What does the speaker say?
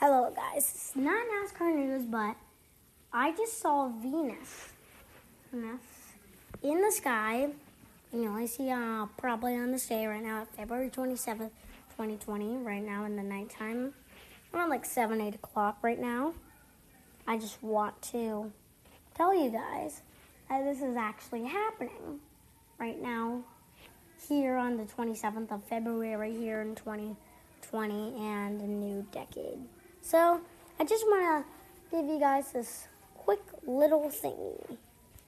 Hello, guys. It's not NASCAR news, but I just saw Venus, Venus in the sky. You know, I see uh, probably on this day right now, February 27th, 2020, right now in the nighttime. Around like 7, 8 o'clock right now. I just want to tell you guys that this is actually happening right now here on the 27th of February here in 2020 and a new. So I just want to give you guys this quick little thingy.